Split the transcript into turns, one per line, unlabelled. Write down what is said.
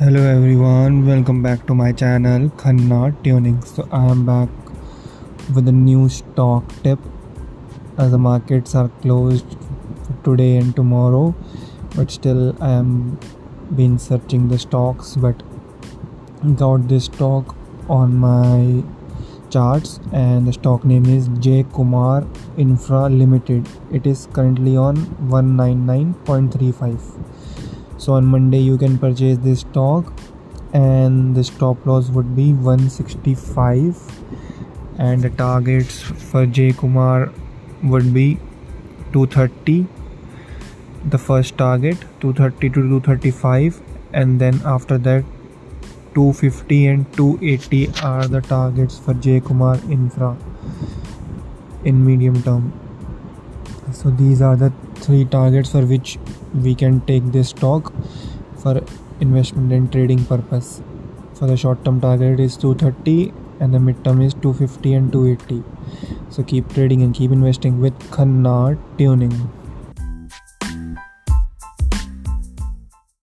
hello everyone welcome back to my channel khanna tuning. So i am back with a new stock tip. As the markets are closed today and tomorrow but still i am been searching the stocks but got this stock on my charts and the stock name is j. Kumar infra limited. It is currently on 199.35 so on monday you can purchase this stock. And the stop loss would be 165 and the targets for j kumar would be 230 the first target 230 to 235 and then after that 250 and 280 are the targets for j kumar infra in medium term so these are the three targets for which we can take this stock for investment and trading purpose. For the short term target is 230 and the mid term is 250 and 280 so keep trading and keep investing with khanna tuning